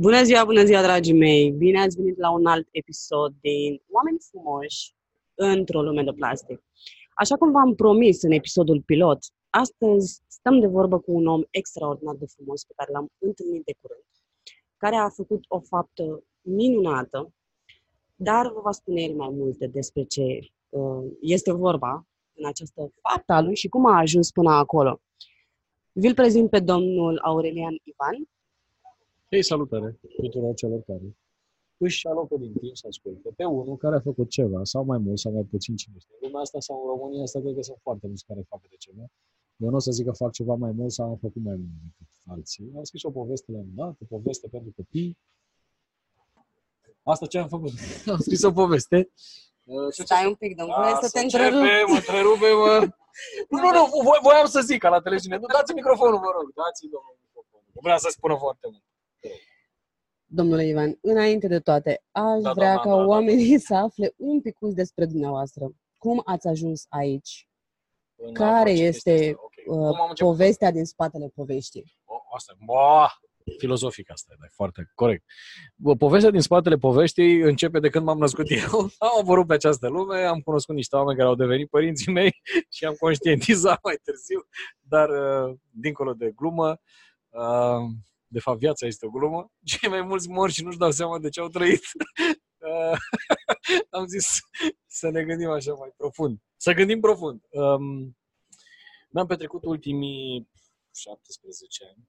Bună ziua, bună ziua, dragii mei! Bine ați venit la un alt episod din Oameni frumoși într-o lume de plastic. Așa cum v-am promis în episodul pilot, astăzi stăm de vorbă cu un om extraordinar de frumos pe care l-am întâlnit de curând, care a făcut o faptă minunată, dar vă va spune el mai multe despre ce uh, este vorba în această faptă a lui și cum a ajuns până acolo. Vi-l prezint pe domnul Aurelian Ivan, ei, salutare tuturor celor care își alocă din timp să asculte pe unul care a făcut ceva, sau mai mult, sau mai puțin cine știe. În lumea asta sau în România asta cred că sunt foarte mulți care fac de ceva. Eu nu o să zic că fac ceva mai mult sau am făcut mai mult decât alții. Am scris o poveste la un dat, o poveste pentru copii. Asta ce am făcut. am scris o poveste. Uh, Stai un pic, domnule, da, să te întrerup. Mă întrerupe, mă. nu, nu, nu, voiam să zic ca la televiziune. Nu, dați microfonul, vă rog. Dați-i, domnul, microfonul. Vreau să spună foarte mult. Domnule Ivan, înainte de toate, aș da, vrea da, ca da, oamenii da. să afle un pic despre dumneavoastră. Cum ați ajuns aici? În Care este okay. uh, povestea din spatele poveștii? O, asta, bă, filozofic asta, e foarte corect. Bă, povestea din spatele poveștii începe de când m-am născut eu. Am apărut pe această lume, am cunoscut niște oameni care au devenit părinții mei și am conștientizat mai târziu, dar uh, dincolo de glumă, uh, de fapt viața este o glumă, cei mai mulți mor și nu-și dau seama de ce au trăit. Am zis să ne gândim așa mai profund. Să gândim profund. Um, mi-am petrecut ultimii 17 ani,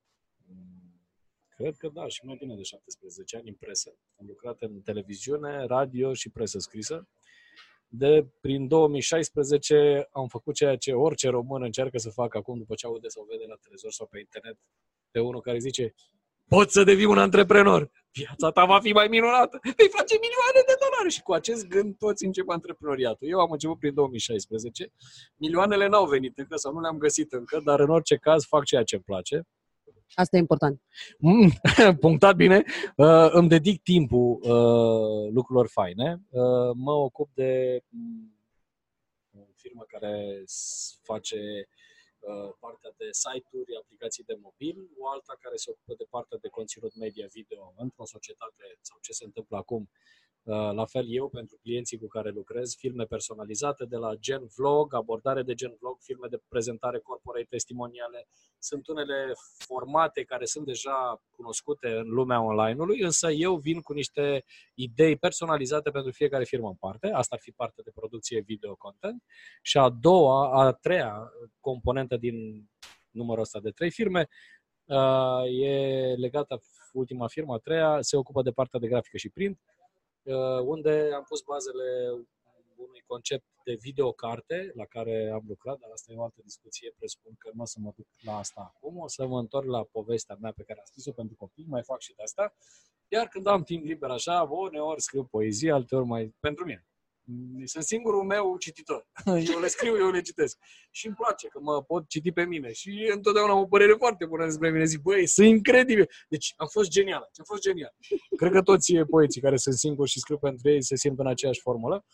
cred că da, și mai bine de 17 ani în presă. Am lucrat în televiziune, radio și presă scrisă. De prin 2016 am făcut ceea ce orice român încearcă să facă acum după ce aude sau vede la televizor sau pe internet de unul care zice poți să devii un antreprenor. Viața ta va fi mai minunată. Vei face milioane de dolari. Și cu acest gând toți încep antreprenoriatul. Eu am început prin 2016. Milioanele n-au venit încă sau nu le-am găsit încă, dar în orice caz fac ceea ce îmi place. Asta e important. Mm, punctat bine. Uh, îmi dedic timpul uh, lucrurilor faine. Uh, mă ocup de um, o firmă care face Uh, partea de site-uri, aplicații de mobil, o alta care se ocupă de partea de conținut media video într-o societate sau ce se întâmplă acum Uh, la fel eu, pentru clienții cu care lucrez, filme personalizate de la gen vlog, abordare de gen vlog, filme de prezentare corporate, testimoniale. Sunt unele formate care sunt deja cunoscute în lumea online-ului, însă eu vin cu niște idei personalizate pentru fiecare firmă în parte. Asta ar fi partea de producție video content. Și a doua, a treia componentă din numărul ăsta de trei firme uh, e legată, ultima firmă, a treia, se ocupă de partea de grafică și print Uh, unde am pus bazele unui concept de videocarte la care am lucrat, dar asta e o altă discuție, presupun că nu o să mă duc la asta acum, o să mă întorc la povestea mea pe care am scris-o pentru copii, mai fac și de asta, iar când am timp liber așa, uneori scriu poezie, alteori mai pentru mine. Sunt singurul meu cititor. Eu le scriu, eu le citesc. Și îmi place că mă pot citi pe mine. Și întotdeauna am o părere foarte bună despre mine. Zic, băi, sunt incredibil. Deci am fost genial. Am fost genial. Cred că toți poeții care sunt singuri și scriu pentru ei se simt în aceeași formulă.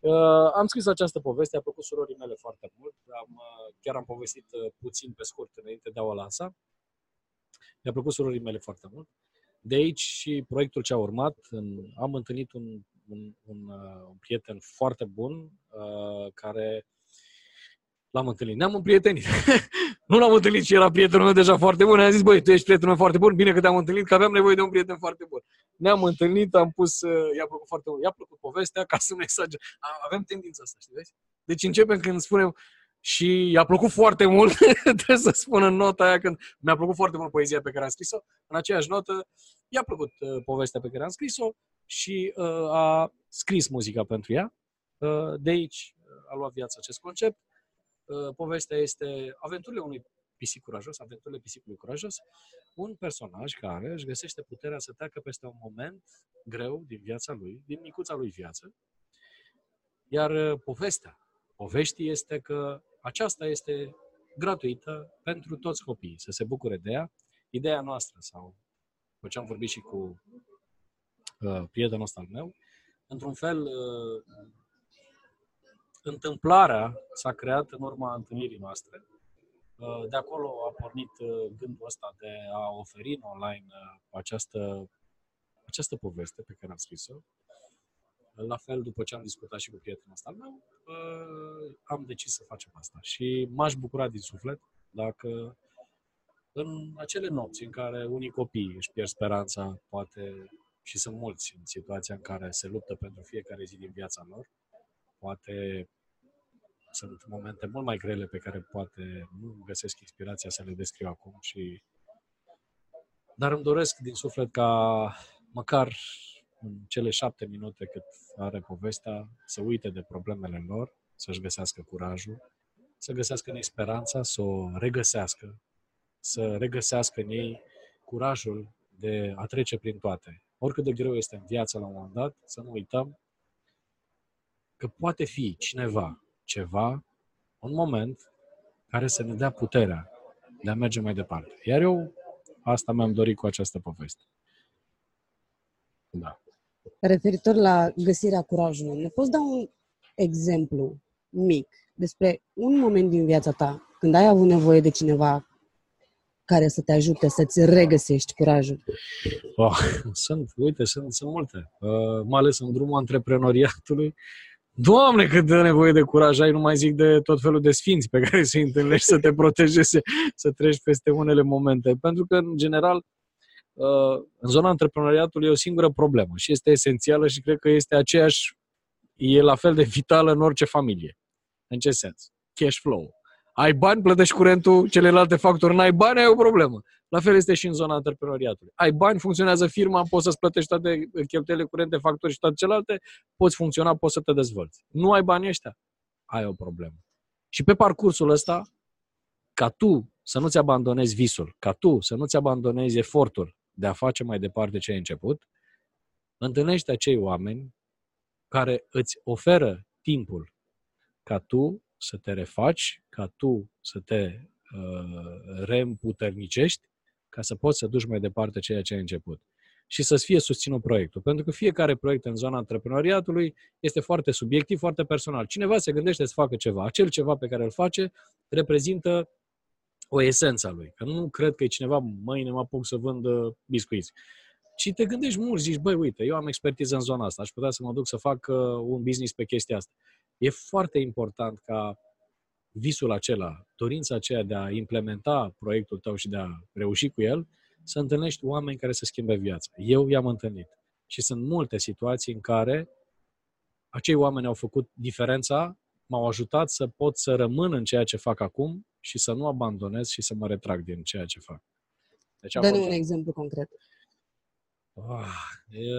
Uh, am scris această poveste, a plăcut surorii mele foarte mult. Am, uh, chiar am povestit uh, puțin pe scurt înainte de a o lansa. Mi-a plăcut surorii mele foarte mult. De aici și proiectul ce a urmat. În, am întâlnit un un, un, uh, un prieten foarte bun uh, care l-am întâlnit. Ne-am împrietenit. nu l-am întâlnit și era prietenul meu deja foarte bun. I-am zis, băi, tu ești prietenul meu foarte bun, bine că te-am întâlnit, că aveam nevoie de un prieten foarte bun. Ne-am întâlnit, am pus, uh, i-a plăcut foarte mult, i-a plăcut povestea, ca să nu exager. Avem tendința asta, știi, vezi? Deci începem când spunem, și i-a plăcut foarte mult, trebuie să spun în nota aia când mi-a plăcut foarte mult poezia pe care am scris-o, în aceeași notă i-a plăcut uh, povestea pe care am scris-o și uh, a scris muzica pentru ea. Uh, de aici uh, a luat viața acest concept. Uh, povestea este aventurile unui pisic curajos, aventurile pisicului curajos, un personaj care își găsește puterea să treacă peste un moment greu din viața lui, din micuța lui viață. Iar uh, povestea poveștii este că aceasta este gratuită pentru toți copiii, să se bucure de ea. Ideea noastră, sau după ce am vorbit și cu uh, prietenul ăsta al meu, într-un fel, uh, întâmplarea s-a creat în urma întâlnirii noastre. Uh, de acolo a pornit uh, gândul ăsta de a oferi în online uh, această această poveste pe care am scris-o, la fel, după ce am discutat și cu prietenul ăsta al meu, uh, am decis să facem asta. Și m-aș bucura din suflet dacă în acele nopți în care unii copii își pierd speranța, poate și sunt mulți în situația în care se luptă pentru fiecare zi din viața lor, poate sunt momente mult mai grele pe care poate nu găsesc inspirația să le descriu acum și dar îmi doresc din suflet ca măcar în cele șapte minute cât are povestea să uite de problemele lor, să-și găsească curajul, să găsească în ei speranța, să o regăsească, să regăsească în ei curajul de a trece prin toate. Oricât de greu este în viață la un moment dat, să nu uităm că poate fi cineva, ceva, un moment care să ne dea puterea de a merge mai departe. Iar eu asta mi-am dorit cu această poveste. Da. Referitor la găsirea curajului, ne poți da un exemplu mic despre un moment din viața ta când ai avut nevoie de cineva care să te ajute să-ți regăsești curajul? Oh, sunt, uite, sunt, sunt multe. Uh, mai ales în drumul antreprenoriatului. Doamne, cât de nevoie de curaj ai, nu mai zic de tot felul de sfinți pe care să-i întâlnești să te protejeze, să treci peste unele momente. Pentru că, în general, uh, în zona antreprenoriatului e o singură problemă și este esențială și cred că este aceeași, e la fel de vitală în orice familie. În ce sens? Cash flow. Ai bani, plătești curentul, celelalte factori, n-ai bani, ai o problemă. La fel este și în zona antreprenoriatului. Ai bani, funcționează firma, poți să-ți plătești toate cheltuielile curente, factori și toate celelalte, poți funcționa, poți să te dezvolți. Nu ai bani ăștia, ai o problemă. Și pe parcursul ăsta, ca tu să nu-ți abandonezi visul, ca tu să nu-ți abandonezi efortul de a face mai departe ce ai început, întâlnești acei oameni care îți oferă timpul ca tu să te refaci, ca tu să te uh, reîmputernicești, ca să poți să duci mai departe ceea ce ai început. Și să-ți fie susținut proiectul. Pentru că fiecare proiect în zona antreprenoriatului este foarte subiectiv, foarte personal. Cineva se gândește să facă ceva. Acel ceva pe care îl face reprezintă o esență a lui. Că nu cred că e cineva, mâine mă apuc să vând biscuiți. Și te gândești mult, zici, băi, uite, eu am expertiză în zona asta, aș putea să mă duc să fac uh, un business pe chestia asta. E foarte important ca visul acela, dorința aceea de a implementa proiectul tău și de a reuși cu el, să întâlnești oameni care să schimbe viața. Eu i-am întâlnit. Și sunt multe situații în care acei oameni au făcut diferența, m-au ajutat să pot să rămân în ceea ce fac acum și să nu abandonez și să mă retrag din ceea ce fac. Deci, Dă-ne un exemplu concret. Oh, e,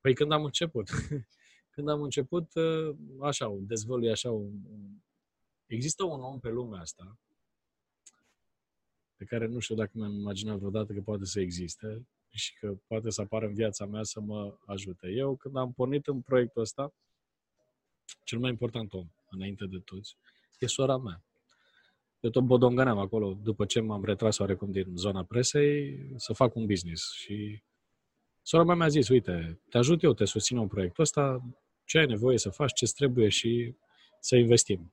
păi când am început. când am început, ă, așa, dezvălui așa, un, există un om pe lumea asta pe care nu știu dacă mi-am imaginat vreodată că poate să existe și că poate să apară în viața mea să mă ajute. Eu, când am pornit în proiectul ăsta, cel mai important om, înainte de toți, e sora mea. Eu tot bodongăneam acolo, după ce m-am retras oarecum din zona presei, să fac un business. Și sora mea mi-a zis, uite, te ajut eu, te susțin în proiectul ăsta, ce ai nevoie să faci, ce trebuie și să investim.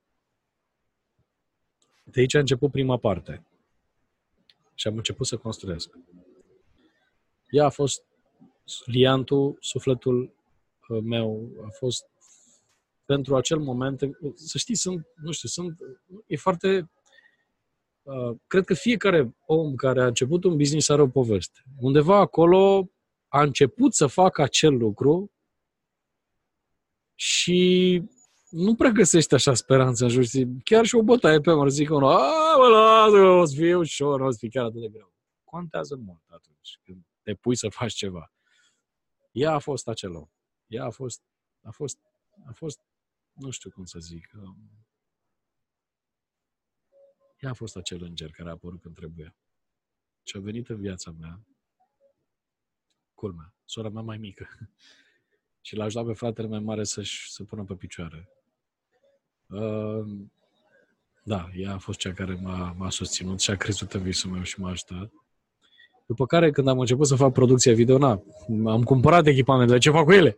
De aici a început prima parte. Și am început să construiesc. Ea a fost liantul, sufletul uh, meu, a fost pentru acel moment, să știi, sunt, nu știu, sunt, e foarte, uh, cred că fiecare om care a început un business are o poveste. Undeva acolo a început să facă acel lucru și nu prea găsești așa speranță în jur. Chiar și o bătaie pe măr, zic unul, a, mă lasă, o să fie ușor, o să fie chiar atât de greu. Contează mult atunci când te pui să faci ceva. Ea a fost acel om. Ea a fost, a fost, a fost, nu știu cum să zic, um, ea a fost acel înger care a apărut când trebuia. Și a venit în viața mea, culmea, sora mea mai mică, și l-aș ajutat pe fratele mai mare să-și să pună pe picioare. Uh, da, ea a fost cea care m-a, m-a susținut și a crezut în visul meu și m-a ajutat. După care, când am început să fac producția video, na, am cumpărat echipamentele, ce fac cu ele?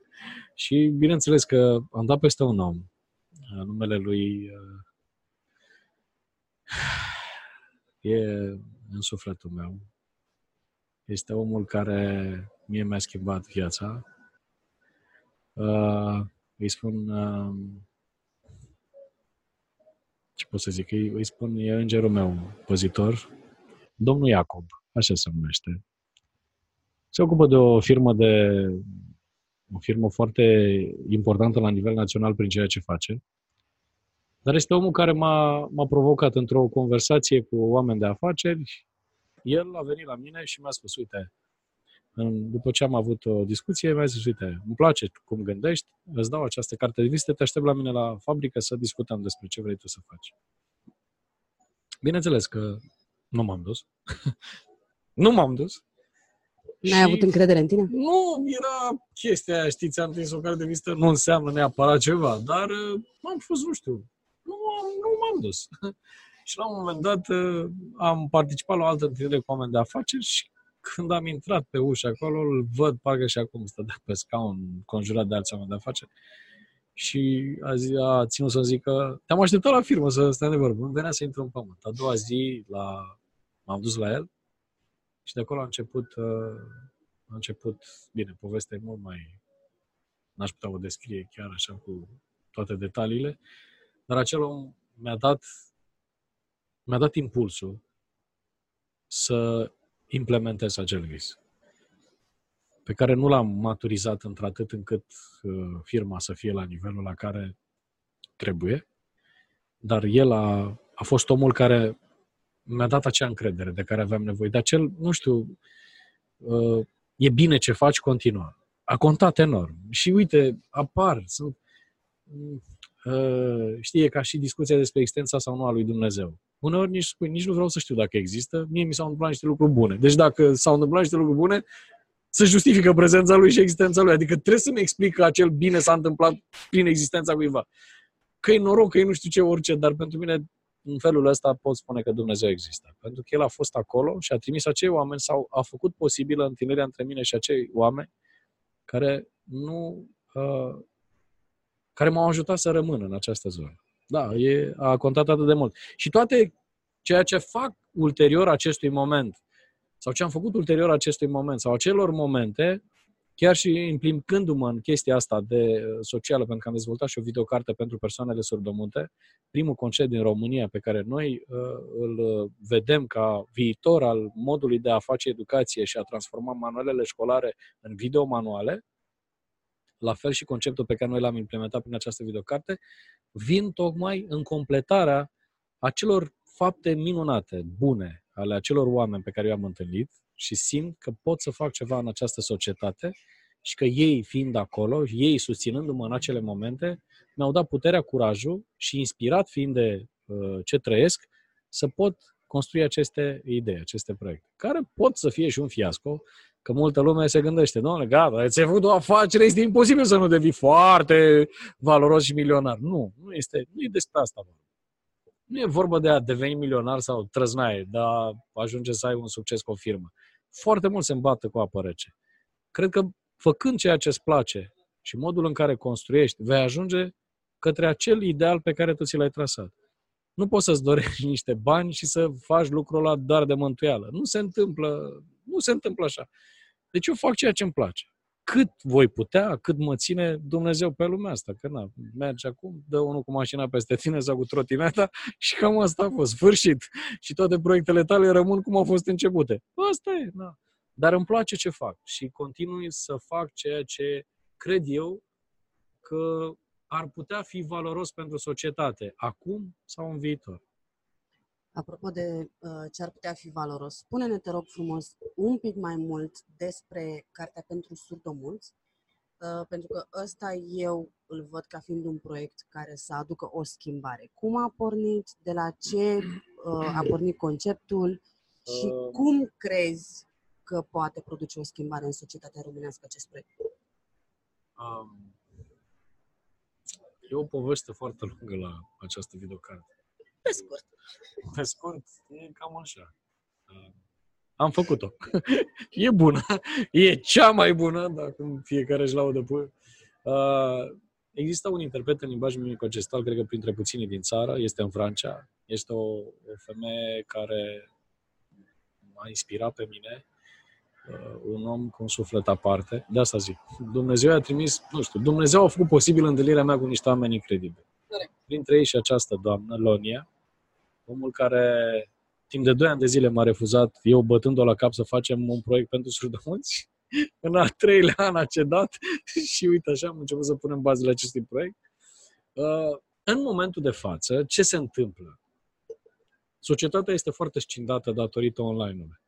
Și bineînțeles că am dat peste un om, numele lui uh, e în sufletul meu. Este omul care mie mi-a schimbat viața. Uh, îi spun, uh, ce pot să zic, îi, îi spun, e îngerul meu păzitor, domnul Iacob, așa se numește. Se ocupă de o firmă de o firmă foarte importantă la nivel național prin ceea ce face. Dar este omul care m-a, m-a provocat într-o conversație cu oameni de afaceri. El a venit la mine și mi-a spus, uite, în, după ce am avut o discuție, mi-a zis, uite, îmi place cum gândești, îți dau această carte de vizită, te aștept la mine la fabrică să discutăm despre ce vrei tu să faci. Bineînțeles că nu m-am dus. nu m-am dus. N-ai avut încredere în tine? Nu, era chestia aia, știți, am prins o carte de vizită, nu înseamnă neapărat ceva, dar uh, am fost, nu știu, nu, nu m-am dus. și la un moment dat uh, am participat la o altă întâlnire cu oameni de afaceri și când am intrat pe ușă acolo, îl văd, parcă și acum stătea pe scaun, conjurat de alți oameni de afaceri. Și a, zi, a ținut să zică, te-am așteptat la firmă să stai de vorbă. Nu venea să intru în pământ. A doua zi la, m-am dus la el și de acolo a început, uh, a început, bine, povestea e mult mai, n-aș putea o descrie chiar așa cu toate detaliile, dar acel om mi-a dat, mi-a dat impulsul să implementez acel vis pe care nu l-am maturizat într-atât încât uh, firma să fie la nivelul la care trebuie, dar el a, a fost omul care mi-a dat acea încredere de care aveam nevoie. Dar cel, nu știu, uh, e bine ce faci, continua. A contat enorm. Și uite, apar, sunt, uh, știi, e ca și discuția despre existența sau nu a lui Dumnezeu. Uneori nici, spui, nici nu vreau să știu dacă există, mie mi s-au întâmplat niște lucruri bune. Deci dacă s-au întâmplat niște lucruri bune, să justifică prezența lui și existența lui. Adică trebuie să-mi explic că acel bine s-a întâmplat prin existența cuiva. Că e noroc, că e nu știu ce, orice, dar pentru mine în felul ăsta pot spune că Dumnezeu există. Pentru că El a fost acolo și a trimis acei oameni sau a făcut posibilă întâlnirea între mine și acei oameni care nu uh, care m-au ajutat să rămân în această zonă. Da, e, a contat atât de mult. Și toate ceea ce fac ulterior acestui moment, sau ce am făcut ulterior acestui moment, sau acelor momente, chiar și implicându-mă în chestia asta de uh, socială, pentru că am dezvoltat și o videocarte pentru persoanele surdomute, primul concept din România pe care noi uh, îl uh, vedem ca viitor al modului de a face educație și a transforma manualele școlare în videomanuale, la fel și conceptul pe care noi l-am implementat prin această videocarte, vin tocmai în completarea acelor fapte minunate, bune, ale acelor oameni pe care i-am întâlnit și simt că pot să fac ceva în această societate și că ei fiind acolo, ei susținându-mă în acele momente, mi-au dat puterea, curajul și inspirat fiind de uh, ce trăiesc, să pot construi aceste idei, aceste proiecte, care pot să fie și un fiasco, că multă lume se gândește, domnule, gata, ți-ai făcut o afacere, este imposibil să nu devii foarte valoros și milionar. Nu, nu este, nu e despre asta vorba. Nu e vorba de a deveni milionar sau trăznaie, de a ajunge să ai un succes cu o firmă. Foarte mult se îmbată cu apă rece. Cred că făcând ceea ce îți place și modul în care construiești, vei ajunge către acel ideal pe care tu ți l-ai trasat. Nu poți să-ți dorești niște bani și să faci lucrul ăla doar de mântuială. Nu se întâmplă, nu se întâmplă așa. Deci eu fac ceea ce îmi place. Cât voi putea, cât mă ține Dumnezeu pe lumea asta. Că na, merge acum, dă unul cu mașina peste tine sau cu trotineta și cam asta a fost. Sfârșit. Și toate proiectele tale rămân cum au fost începute. Asta e, na. Dar îmi place ce fac și continui să fac ceea ce cred eu că ar putea fi valoros pentru societate, acum sau în viitor. Apropo de uh, ce ar putea fi valoros, spune-ne, te rog frumos, un pic mai mult despre Cartea pentru surdomulți, uh, pentru că ăsta eu îl văd ca fiind un proiect care să aducă o schimbare. Cum a pornit, de la ce uh, a pornit conceptul și uh... cum crezi că poate produce o schimbare în societatea românească acest proiect? Um, e o poveste foarte lungă la această videocarte. Pe scurt. Pe scurt, e cam așa. Uh, am făcut-o. e bună. E cea mai bună, dacă fiecare își laudă pe... Uh, există un interpret în limbaj mimico-gestal, cred că printre puținii din țară, este în Franța. Este o, o femeie care m-a inspirat pe mine uh, un om cu un suflet aparte. De asta zic. Dumnezeu a trimis, nu știu, Dumnezeu a făcut posibil întâlnirea mea cu niște oameni incredibili. Printre ei și această doamnă, Lonia, omul care timp de 2 ani de zile m-a refuzat, eu bătând-o la cap să facem un proiect pentru surdomuți. În al treilea an a cedat și uite așa am început să punem bazele acestui proiect. Uh, în momentul de față, ce se întâmplă? Societatea este foarte scindată datorită online-ului.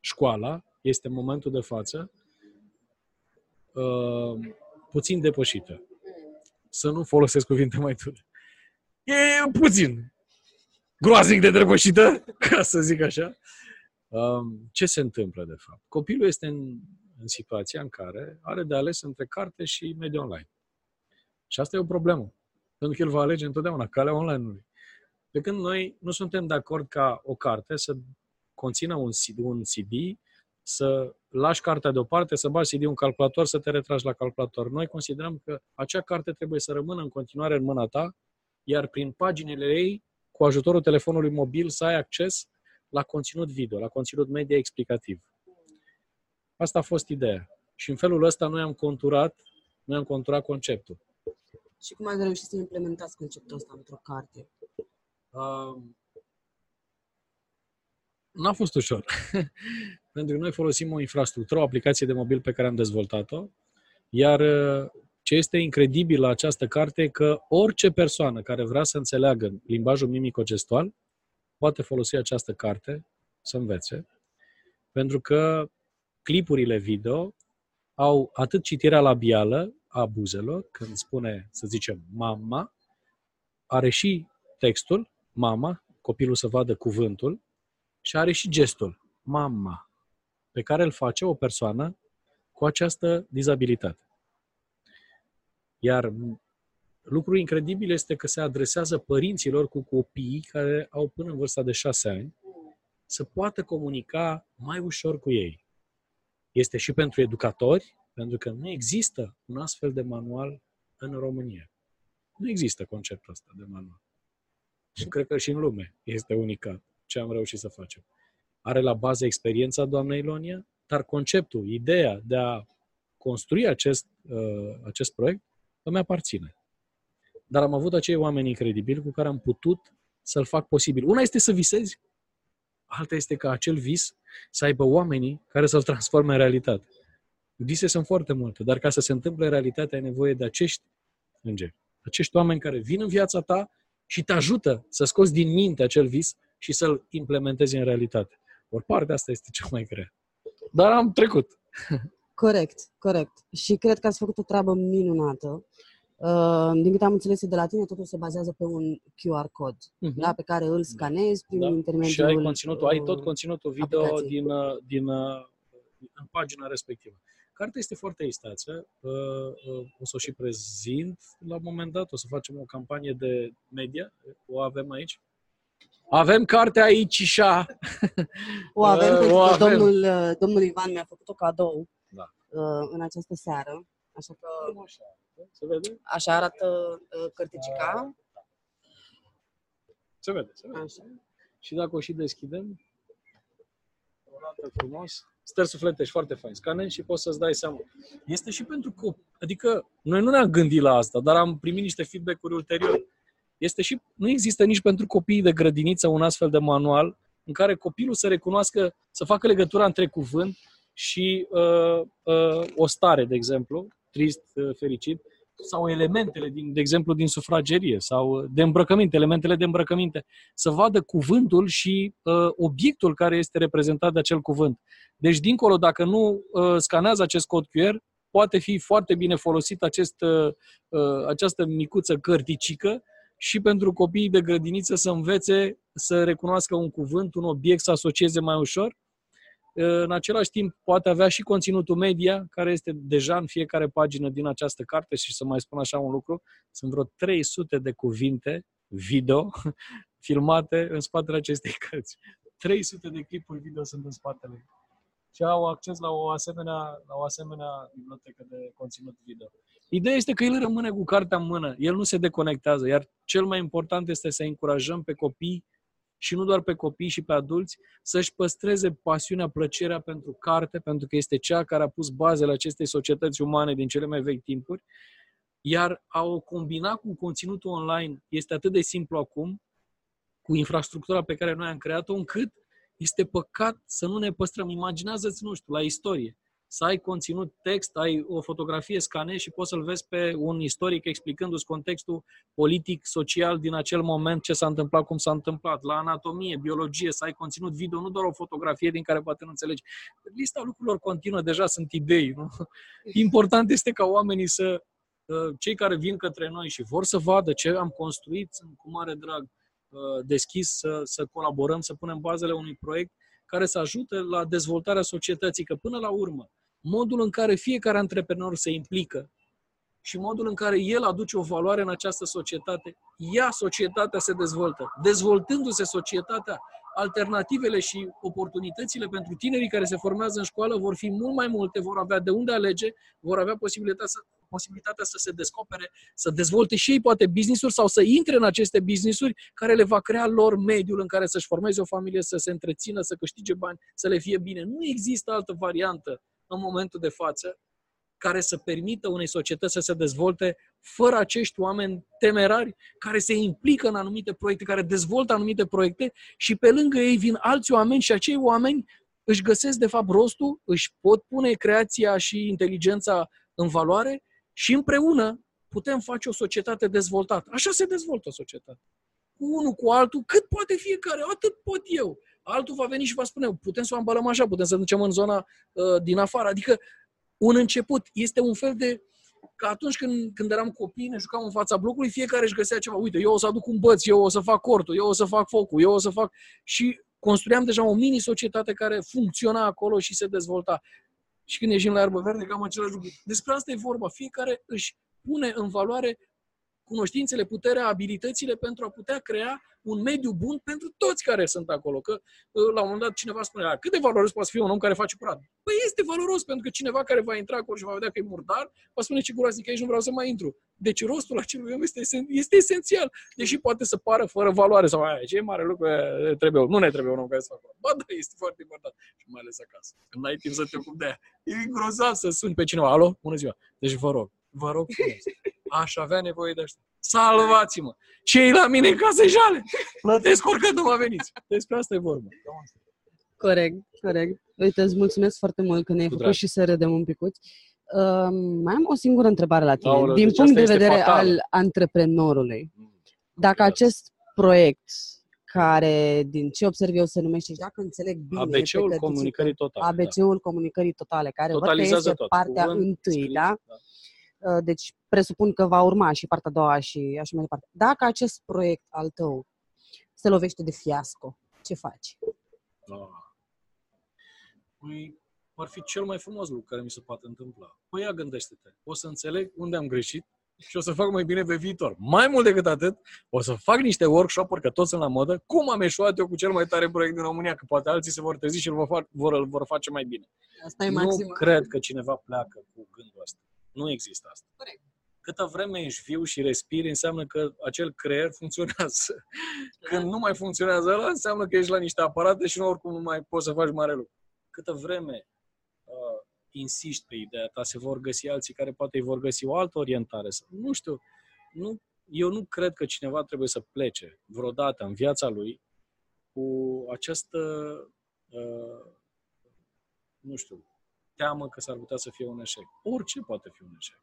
Școala este în momentul de față uh, puțin depășită. Să nu folosesc cuvinte mai dure. E puțin. Groaznic de depășită, ca să zic așa. Um, ce se întâmplă, de fapt? Copilul este în, în situația în care are de ales între carte și mediul online. Și asta e o problemă. Pentru că el va alege întotdeauna calea online-ului. Pe când noi nu suntem de acord ca o carte să conțină un CD, un CD să lași cartea deoparte, să bagi CD un calculator, să te retragi la calculator. Noi considerăm că acea carte trebuie să rămână în continuare în mâna ta, iar prin paginile ei, cu ajutorul telefonului mobil, să ai acces la conținut video, la conținut media explicativ. Asta a fost ideea. Și în felul ăsta noi am conturat, noi am conturat conceptul. Și cum ați reușit să implementați conceptul ăsta într-o carte? Uh, n-a fost ușor. Pentru că noi folosim o infrastructură, o aplicație de mobil pe care am dezvoltat-o, iar uh, ce este incredibil la această carte e că orice persoană care vrea să înțeleagă limbajul mimico-gestual poate folosi această carte să învețe, pentru că clipurile video au atât citirea labială a buzelor, când spune, să zicem, mama, are și textul, mama, copilul să vadă cuvântul, și are și gestul, mama, pe care îl face o persoană cu această dizabilitate. Iar lucrul incredibil este că se adresează părinților cu copii care au până în vârsta de șase ani să poată comunica mai ușor cu ei. Este și pentru educatori, pentru că nu există un astfel de manual în România. Nu există conceptul ăsta de manual. Și cred că și în lume este unicat ce am reușit să facem. Are la bază experiența doamnei Ilonia, dar conceptul, ideea de a construi acest, uh, acest proiect îmi aparține. Dar am avut acei oameni incredibili cu care am putut să-l fac posibil. Una este să visezi, alta este ca acel vis să aibă oamenii care să-l transforme în realitate. Vise sunt foarte multe, dar ca să se întâmple în realitate ai nevoie de acești îngeri. Acești oameni care vin în viața ta și te ajută să scoți din minte acel vis și să-l implementezi în realitate. Ori partea asta este cea mai grea. Dar am trecut. Corect, corect. Și cred că ați făcut o treabă minunată. Uh, din câte am înțeles de la tine, totul se bazează pe un QR cod, uh-huh. da, pe care îl scanezi prin da. intermediul... Și ai, conținutul, ai tot conținutul video aplicației. din, uh, din, din, uh, în pagina respectivă. Cartea este foarte istață. O să o și prezint la un moment dat. O să facem o campanie de media. O avem aici. Avem cartea aici și O avem, uh, pentru o că avem. Domnul, uh, domnul Ivan mi-a făcut o cadou da. uh, în această seară. Așa că se vede? așa arată uh, cărticica. Se vede, se vede. Așa. Și dacă o și deschidem, arată frumos. Stă sufletești foarte fain. Scanezi și poți să-ți dai seama. Este și pentru copii. Adică noi nu ne-am gândit la asta, dar am primit niște feedback-uri ulterior este și nu există nici pentru copiii de grădiniță un astfel de manual în care copilul să recunoască, să facă legătura între cuvânt și uh, uh, o stare, de exemplu, trist, uh, fericit, sau elementele, din, de exemplu, din sufragerie sau de îmbrăcăminte, elementele de îmbrăcăminte, să vadă cuvântul și uh, obiectul care este reprezentat de acel cuvânt. Deci, dincolo, dacă nu uh, scanează acest cod QR, poate fi foarte bine folosit acest, uh, uh, această micuță cărticică și pentru copiii de grădiniță să învețe să recunoască un cuvânt, un obiect, să asocieze mai ușor. În același timp, poate avea și conținutul media, care este deja în fiecare pagină din această carte și să mai spun așa un lucru, sunt vreo 300 de cuvinte video filmate în spatele acestei cărți. 300 de clipuri video sunt în spatele și au acces la o asemenea, la o asemenea bibliotecă de conținut video. Ideea este că el rămâne cu cartea în mână, el nu se deconectează, iar cel mai important este să încurajăm pe copii și nu doar pe copii și pe adulți, să-și păstreze pasiunea, plăcerea pentru carte, pentru că este cea care a pus bazele acestei societăți umane din cele mai vechi timpuri, iar a o combina cu conținutul online este atât de simplu acum, cu infrastructura pe care noi am creat-o, încât este păcat să nu ne păstrăm. Imaginează-ți, nu știu, la istorie să ai conținut text, ai o fotografie, scanezi și poți să-l vezi pe un istoric explicându-ți contextul politic, social din acel moment, ce s-a întâmplat, cum s-a întâmplat. La anatomie, biologie, să ai conținut video, nu doar o fotografie din care poate nu înțelegi. Lista lucrurilor continuă, deja sunt idei. Nu? Important este ca oamenii să, uh, cei care vin către noi și vor să vadă ce am construit, sunt cu mare drag uh, deschis să, să colaborăm, să punem bazele unui proiect care să ajute la dezvoltarea societății, că până la urmă, modul în care fiecare antreprenor se implică și modul în care el aduce o valoare în această societate, ea, societatea, se dezvoltă. Dezvoltându-se societatea, alternativele și oportunitățile pentru tinerii care se formează în școală vor fi mult mai multe, vor avea de unde alege, vor avea posibilitatea să, posibilitatea să se descopere, să dezvolte și ei poate business-uri sau să intre în aceste business-uri care le va crea lor mediul în care să-și formeze o familie, să se întrețină, să câștige bani, să le fie bine. Nu există altă variantă în momentul de față care să permită unei societăți să se dezvolte fără acești oameni temerari care se implică în anumite proiecte, care dezvoltă anumite proiecte și pe lângă ei vin alți oameni și acei oameni își găsesc de fapt rostul, își pot pune creația și inteligența în valoare și împreună putem face o societate dezvoltată. Așa se dezvoltă o societate. Cu unul, cu altul, cât poate fiecare, atât pot eu. Altul va veni și va spune, putem să o ambalăm așa, putem să ducem în zona uh, din afară. Adică un început. Este un fel de că atunci când, când eram copii, ne jucam în fața blocului, fiecare își găsea ceva. Uite, eu o să aduc un băț, eu o să fac cortul, eu o să fac focul, eu o să fac... Și construiam deja o mini-societate care funcționa acolo și se dezvolta. Și când ieșim la iarbă verde, cam același lucru. Despre asta e vorba. Fiecare își pune în valoare cunoștințele, puterea, abilitățile pentru a putea crea un mediu bun pentru toți care sunt acolo. Că uh, la un moment dat cineva spune, cât de valoros poate fi un om care face curat? Păi este valoros, pentru că cineva care va intra acolo și va vedea că e murdar, va spune ce groaznic aici nu vreau să mai intru. Deci rostul acelui om este, este esențial, deși poate să pară fără valoare sau aia, ce mare lucru trebuie, nu ne trebuie un om care să facă. Ba da, este foarte important. Și mai ales acasă. Când ai timp să te ocupi de aia. E grozav să suni pe cineva. Alo? Bună ziua. Deci vă rog, vă rog frumos. Aș avea nevoie de asta. Salvați-mă! Cei la mine în case jale! Plătesc oricând nu mă veniți. Despre asta e vorba. Corect, corect. Uite, îți mulțumesc foarte mult că ne-ai făcut și să râdem un picuț. Uh, mai am o singură întrebare la tine. Aoleu, Din deci punct de vedere fatal. al antreprenorului, mm, dacă acest proiect care, din ce observ eu, se numește, și dacă înțeleg bine... ABC-ul comunicării totale. ABC-ul da. comunicării totale, care văd că este tot, partea cuvânt, întâi, scris, da? da? Uh, deci presupun că va urma și partea a doua și așa mai departe. Dacă acest proiect al tău se lovește de fiasco, ce faci? Ah. Păi, ar fi cel mai frumos lucru care mi se poate întâmpla. Păi ia gândește-te, o să înțeleg unde am greșit și o să fac mai bine pe viitor. Mai mult decât atât, o să fac niște workshop-uri, că toți sunt la modă, cum am eșuat eu cu cel mai tare proiect din România, că poate alții se vor trezi și îl vor, vor, vor face mai bine. Asta e nu cred că cineva pleacă cu gândul ăsta. Nu există asta. Corect. Câtă vreme ești viu și respiri, înseamnă că acel creier funcționează. Când nu mai funcționează ăla, înseamnă că ești la niște aparate și nu oricum nu mai poți să faci mare lucru. Câtă vreme uh, insiști pe ideea ta, se vor găsi alții care poate îi vor găsi o altă orientare. Nu știu, nu, eu nu cred că cineva trebuie să plece vreodată în viața lui cu această, uh, nu știu, teamă că s-ar putea să fie un eșec. Orice poate fi un eșec.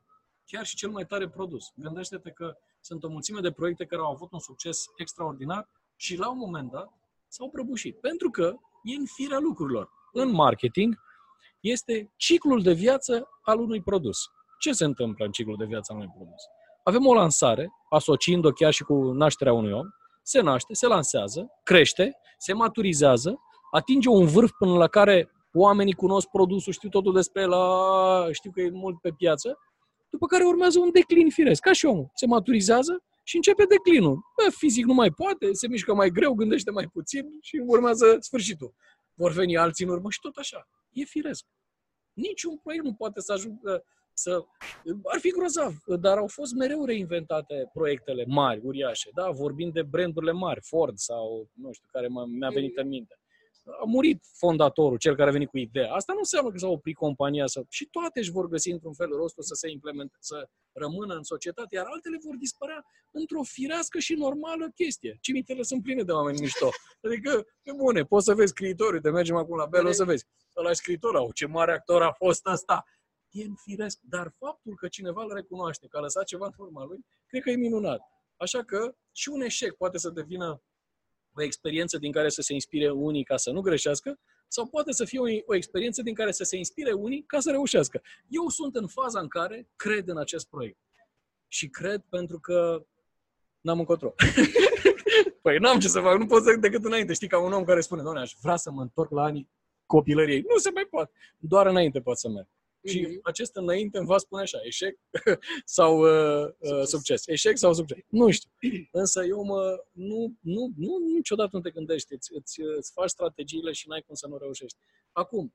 Chiar și cel mai tare produs. Gândește-te că sunt o mulțime de proiecte care au avut un succes extraordinar și la un moment dat s-au prăbușit. Pentru că e în firea lucrurilor. În marketing este ciclul de viață al unui produs. Ce se întâmplă în ciclul de viață al unui produs? Avem o lansare, asociind-o chiar și cu nașterea unui om, se naște, se lansează, crește, se maturizează, atinge un vârf până la care oamenii cunosc produsul, știu totul despre el, știu că e mult pe piață, după care urmează un declin firesc, ca și omul. Se maturizează și începe declinul. Bă, fizic nu mai poate, se mișcă mai greu, gândește mai puțin și urmează sfârșitul. Vor veni alții în urmă și tot așa. E firesc. Niciun proiect nu poate să ajungă să... Ar fi grozav, dar au fost mereu reinventate proiectele mari, uriașe, da? Vorbind de brandurile mari, Ford sau, nu știu, care mi-a venit în minte a murit fondatorul, cel care a venit cu ideea. Asta nu înseamnă că s-a oprit compania să... și toate își vor găsi într-un fel rostul să se implementeze, să rămână în societate, iar altele vor dispărea într-o firească și normală chestie. Cimitele sunt pline de oameni mișto. Adică, pe bune, poți să vezi scriitorii, te mergem acum la Bel, o să vezi. Ăla scriitor, au, ce mare actor a fost ăsta. E în firesc, dar faptul că cineva îl recunoaște, că a lăsat ceva în urma lui, cred că e minunat. Așa că și un eșec poate să devină o experiență din care să se inspire unii ca să nu greșească, sau poate să fie o, o experiență din care să se inspire unii ca să reușească. Eu sunt în faza în care cred în acest proiect. Și cred pentru că n-am încotro. păi n-am ce să fac, nu pot să decât înainte. Știi, ca un om care spune, doamne, aș vrea să mă întorc la anii copilăriei. Nu se mai poate. Doar înainte pot să merg. Și mm-hmm. acest înainte îmi va spune așa, eșec sau uh, uh, succes. Eșec sau succes. Nu știu. Însă eu mă, nu, nu, nu niciodată nu te gândești, îți, îți, îți faci strategiile și n-ai cum să nu reușești. Acum,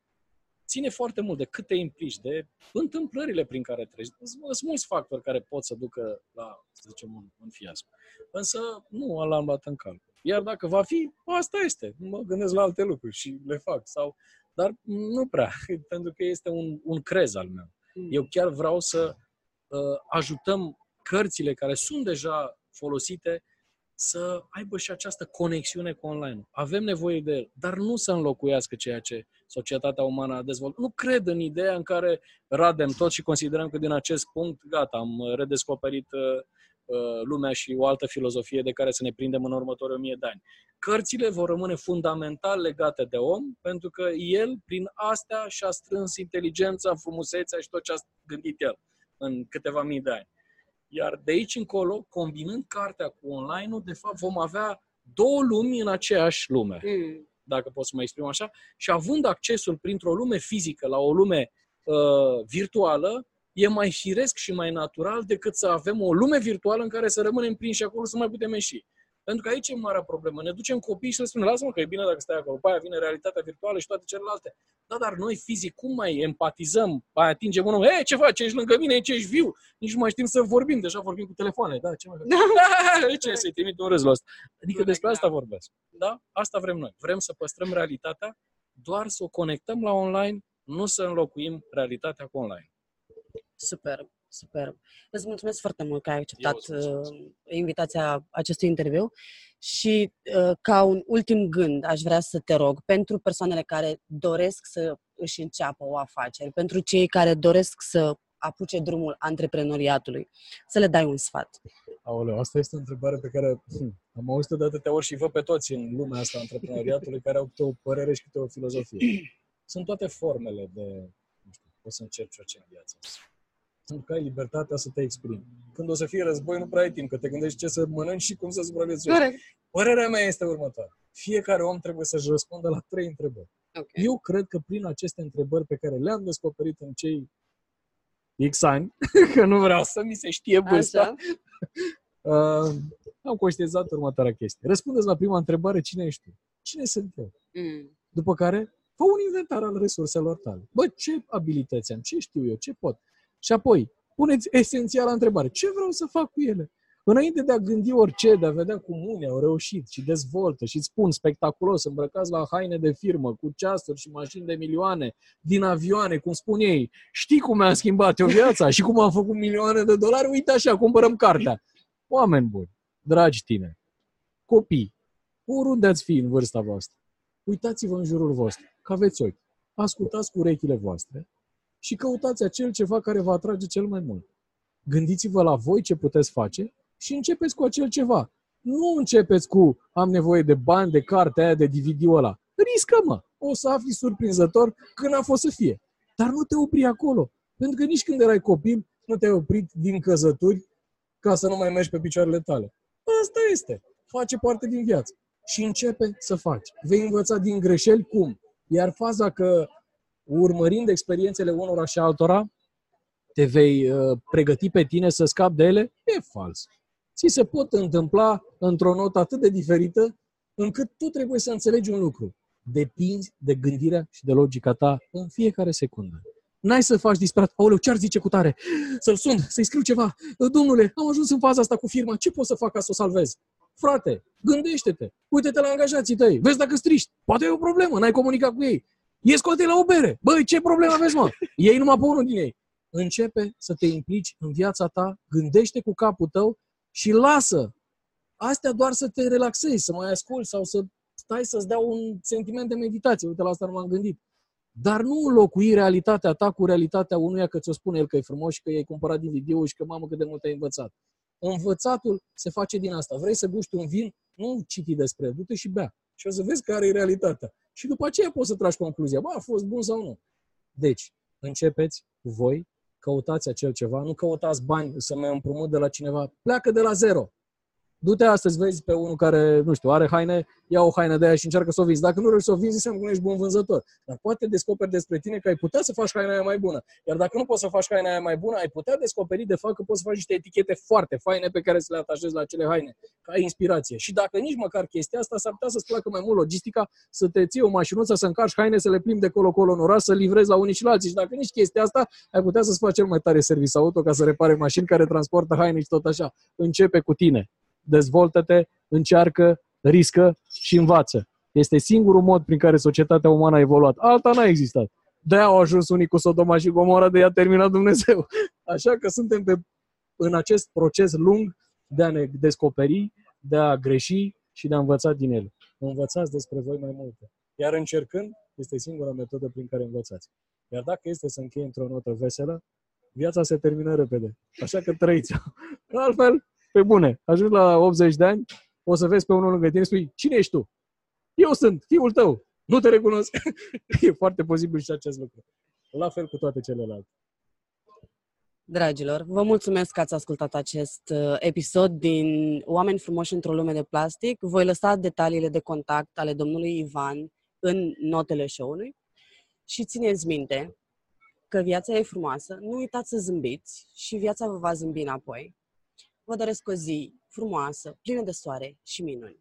ține foarte mult de cât te implici, de întâmplările prin care treci. Sunt mulți factori care pot să ducă la, să zicem, un, un fiasco. Însă nu l-am luat în calcul. Iar dacă va fi, asta este. Mă gândesc la alte lucruri și le fac. Sau dar nu prea, pentru că este un, un crez al meu. Mm. Eu chiar vreau să uh, ajutăm cărțile care sunt deja folosite să aibă și această conexiune cu online. Avem nevoie de el, dar nu să înlocuiască ceea ce societatea umană a dezvoltat. Nu cred în ideea în care radem tot și considerăm că din acest punct, gata, am redescoperit uh, Uh, lumea și o altă filozofie de care să ne prindem în următorii o mie de ani. Cărțile vor rămâne fundamental legate de om, pentru că el, prin astea, și-a strâns inteligența, frumusețea și tot ce a gândit el în câteva mii de ani. Iar de aici încolo, combinând cartea cu online-ul, de fapt vom avea două lumi în aceeași lume, mm. dacă pot să mă exprim așa, și având accesul printr-o lume fizică la o lume uh, virtuală, e mai firesc și mai natural decât să avem o lume virtuală în care să rămânem prinși acolo să mai putem ieși. Pentru că aici e marea problemă. Ne ducem copii și le spunem, lasă-mă că e bine dacă stai acolo. Pe aia vine realitatea virtuală și toate celelalte. Da, dar noi fizic cum mai empatizăm? Mai atingem un om, e, ce faci? Ești lângă mine, ce ești viu? Nici nu mai știm să vorbim, deja vorbim cu telefoane. Da, ce mai da, ce să-i trimit un râs la asta? Adică despre asta vorbesc. Da? Asta vrem noi. Vrem să păstrăm realitatea, doar să o conectăm la online, nu să înlocuim realitatea cu online. Super, super. Îți mulțumesc foarte mult că ai acceptat uh, invitația acestui interviu și uh, ca un ultim gând aș vrea să te rog pentru persoanele care doresc să își înceapă o afacere, pentru cei care doresc să apuce drumul antreprenoriatului, să le dai un sfat. Aoleu, asta este o întrebare pe care hm, am auzit-o de atâtea ori și văd pe toți în lumea asta antreprenoriatului care au câte o părere și câte o filozofie. Sunt toate formele de, nu știu, poți să încerci orice în viață pentru că ai libertatea să te exprimi. Când o să fie război, nu prea ai timp, că te gândești ce să mănânci și cum să supraviețuiești. Corect. Părerea mea este următoare. Fiecare om trebuie să-și răspundă la trei întrebări. Okay. Eu cred că prin aceste întrebări pe care le-am descoperit în cei X ani, că nu vreau să mi se știe vârsta, uh, am conștientizat următoarea chestie. Răspundeți la prima întrebare, cine ești tu? Cine sunt eu? Mm. După care, fă un inventar al resurselor tale. Bă, ce abilități am? Ce știu eu? Ce pot? Și apoi, puneți esențiala întrebare. Ce vreau să fac cu ele? Înainte de a gândi orice, de a vedea cum unii au reușit și dezvoltă și spun spectaculos, îmbrăcați la haine de firmă, cu ceasuri și mașini de milioane, din avioane, cum spun ei, știi cum mi-a schimbat eu viața și cum am făcut milioane de dolari? Uite așa, cumpărăm cartea. Oameni buni, dragi tine, copii, oriunde ați fi în vârsta voastră, uitați-vă în jurul vostru, că aveți ochi, ascultați cu urechile voastre și căutați acel ceva care vă atrage cel mai mult. Gândiți-vă la voi ce puteți face și începeți cu acel ceva. Nu începeți cu am nevoie de bani, de cartea aia, de DVD-ul ăla. Riscă-mă! O să afli surprinzător când a fost să fie. Dar nu te opri acolo. Pentru că nici când erai copil, nu te-ai oprit din căzături ca să nu mai mergi pe picioarele tale. Asta este. Face parte din viață. Și începe să faci. Vei învăța din greșeli cum. Iar faza că urmărind experiențele unora și altora, te vei uh, pregăti pe tine să scapi de ele? E fals. Ți se pot întâmpla într-o notă atât de diferită încât tu trebuie să înțelegi un lucru. Depinzi de gândirea și de logica ta în fiecare secundă. N-ai să faci disperat. Aoleu, ce-ar zice cu tare? Să-l sun, să-i scriu ceva. Domnule, am ajuns în faza asta cu firma. Ce pot să fac ca să o salvez? Frate, gândește-te. Uite-te la angajații tăi. Vezi dacă striști. Poate e o problemă, n-ai comunicat cu ei. Ies scoate la o bere. Băi, ce problemă aveți, mă? Ei numai pe unul din ei. Începe să te implici în viața ta, gândește cu capul tău și lasă. Astea doar să te relaxezi, să mai asculți sau să stai să-ți dea un sentiment de meditație. Uite, la asta nu m-am gândit. Dar nu înlocui realitatea ta cu realitatea unuia că ți-o spune el că e frumos și că i-ai cumpărat din video și că mamă cât de mult ai învățat. Învățatul se face din asta. Vrei să guști un vin? Nu citi despre el, du-te și bea. Și o să vezi care e realitatea. Și după aceea poți să tragi concluzia. Bă, a fost bun sau nu. Deci, începeți cu voi, căutați acel ceva, nu căutați bani să mai împrumut de la cineva. Pleacă de la zero. Du-te astăzi, vezi pe unul care, nu știu, are haine, ia o haină de aia și încearcă să o vinzi. Dacă nu reușești să o vinzi, înseamnă că nu ești bun vânzător. Dar poate descoperi despre tine că ai putea să faci haina aia mai bună. Iar dacă nu poți să faci haina aia mai bună, ai putea descoperi de fapt că poți să faci niște etichete foarte faine pe care să le atașezi la acele haine, ca inspirație. Și dacă nici măcar chestia asta, s-ar putea să-ți placă mai mult logistica, să te ții o mașinuță, să încarci haine, să le plimbi de colo-colo în oraș, să livrezi la unii și la alții. Și dacă nici chestia asta, ai putea să-ți faci cel mai tare serviciu auto ca să repare mașini care transportă haine și tot așa. Începe cu tine dezvoltă-te, încearcă, riscă și învață. Este singurul mod prin care societatea umană a evoluat. Alta n-a existat. De-aia au ajuns unii cu Sodoma și Gomora, de ea terminat Dumnezeu. Așa că suntem pe, în acest proces lung de a ne descoperi, de a greși și de a învăța din el. Învățați despre voi mai multe. Iar încercând, este singura metodă prin care învățați. Iar dacă este să închei într-o notă veselă, viața se termină repede. Așa că trăiți Altfel, pe bune, ajungi la 80 de ani, o să vezi pe unul lângă tine și spui, cine ești tu? Eu sunt, fiul tău, nu te recunosc. e foarte posibil și acest lucru. La fel cu toate celelalte. Dragilor, vă mulțumesc că ați ascultat acest uh, episod din Oameni frumoși într-o lume de plastic. Voi lăsa detaliile de contact ale domnului Ivan în notele show-ului și țineți minte că viața e frumoasă, nu uitați să zâmbiți și viața vă va zâmbi înapoi. Vă doresc o zi frumoasă, plină de soare și minuni.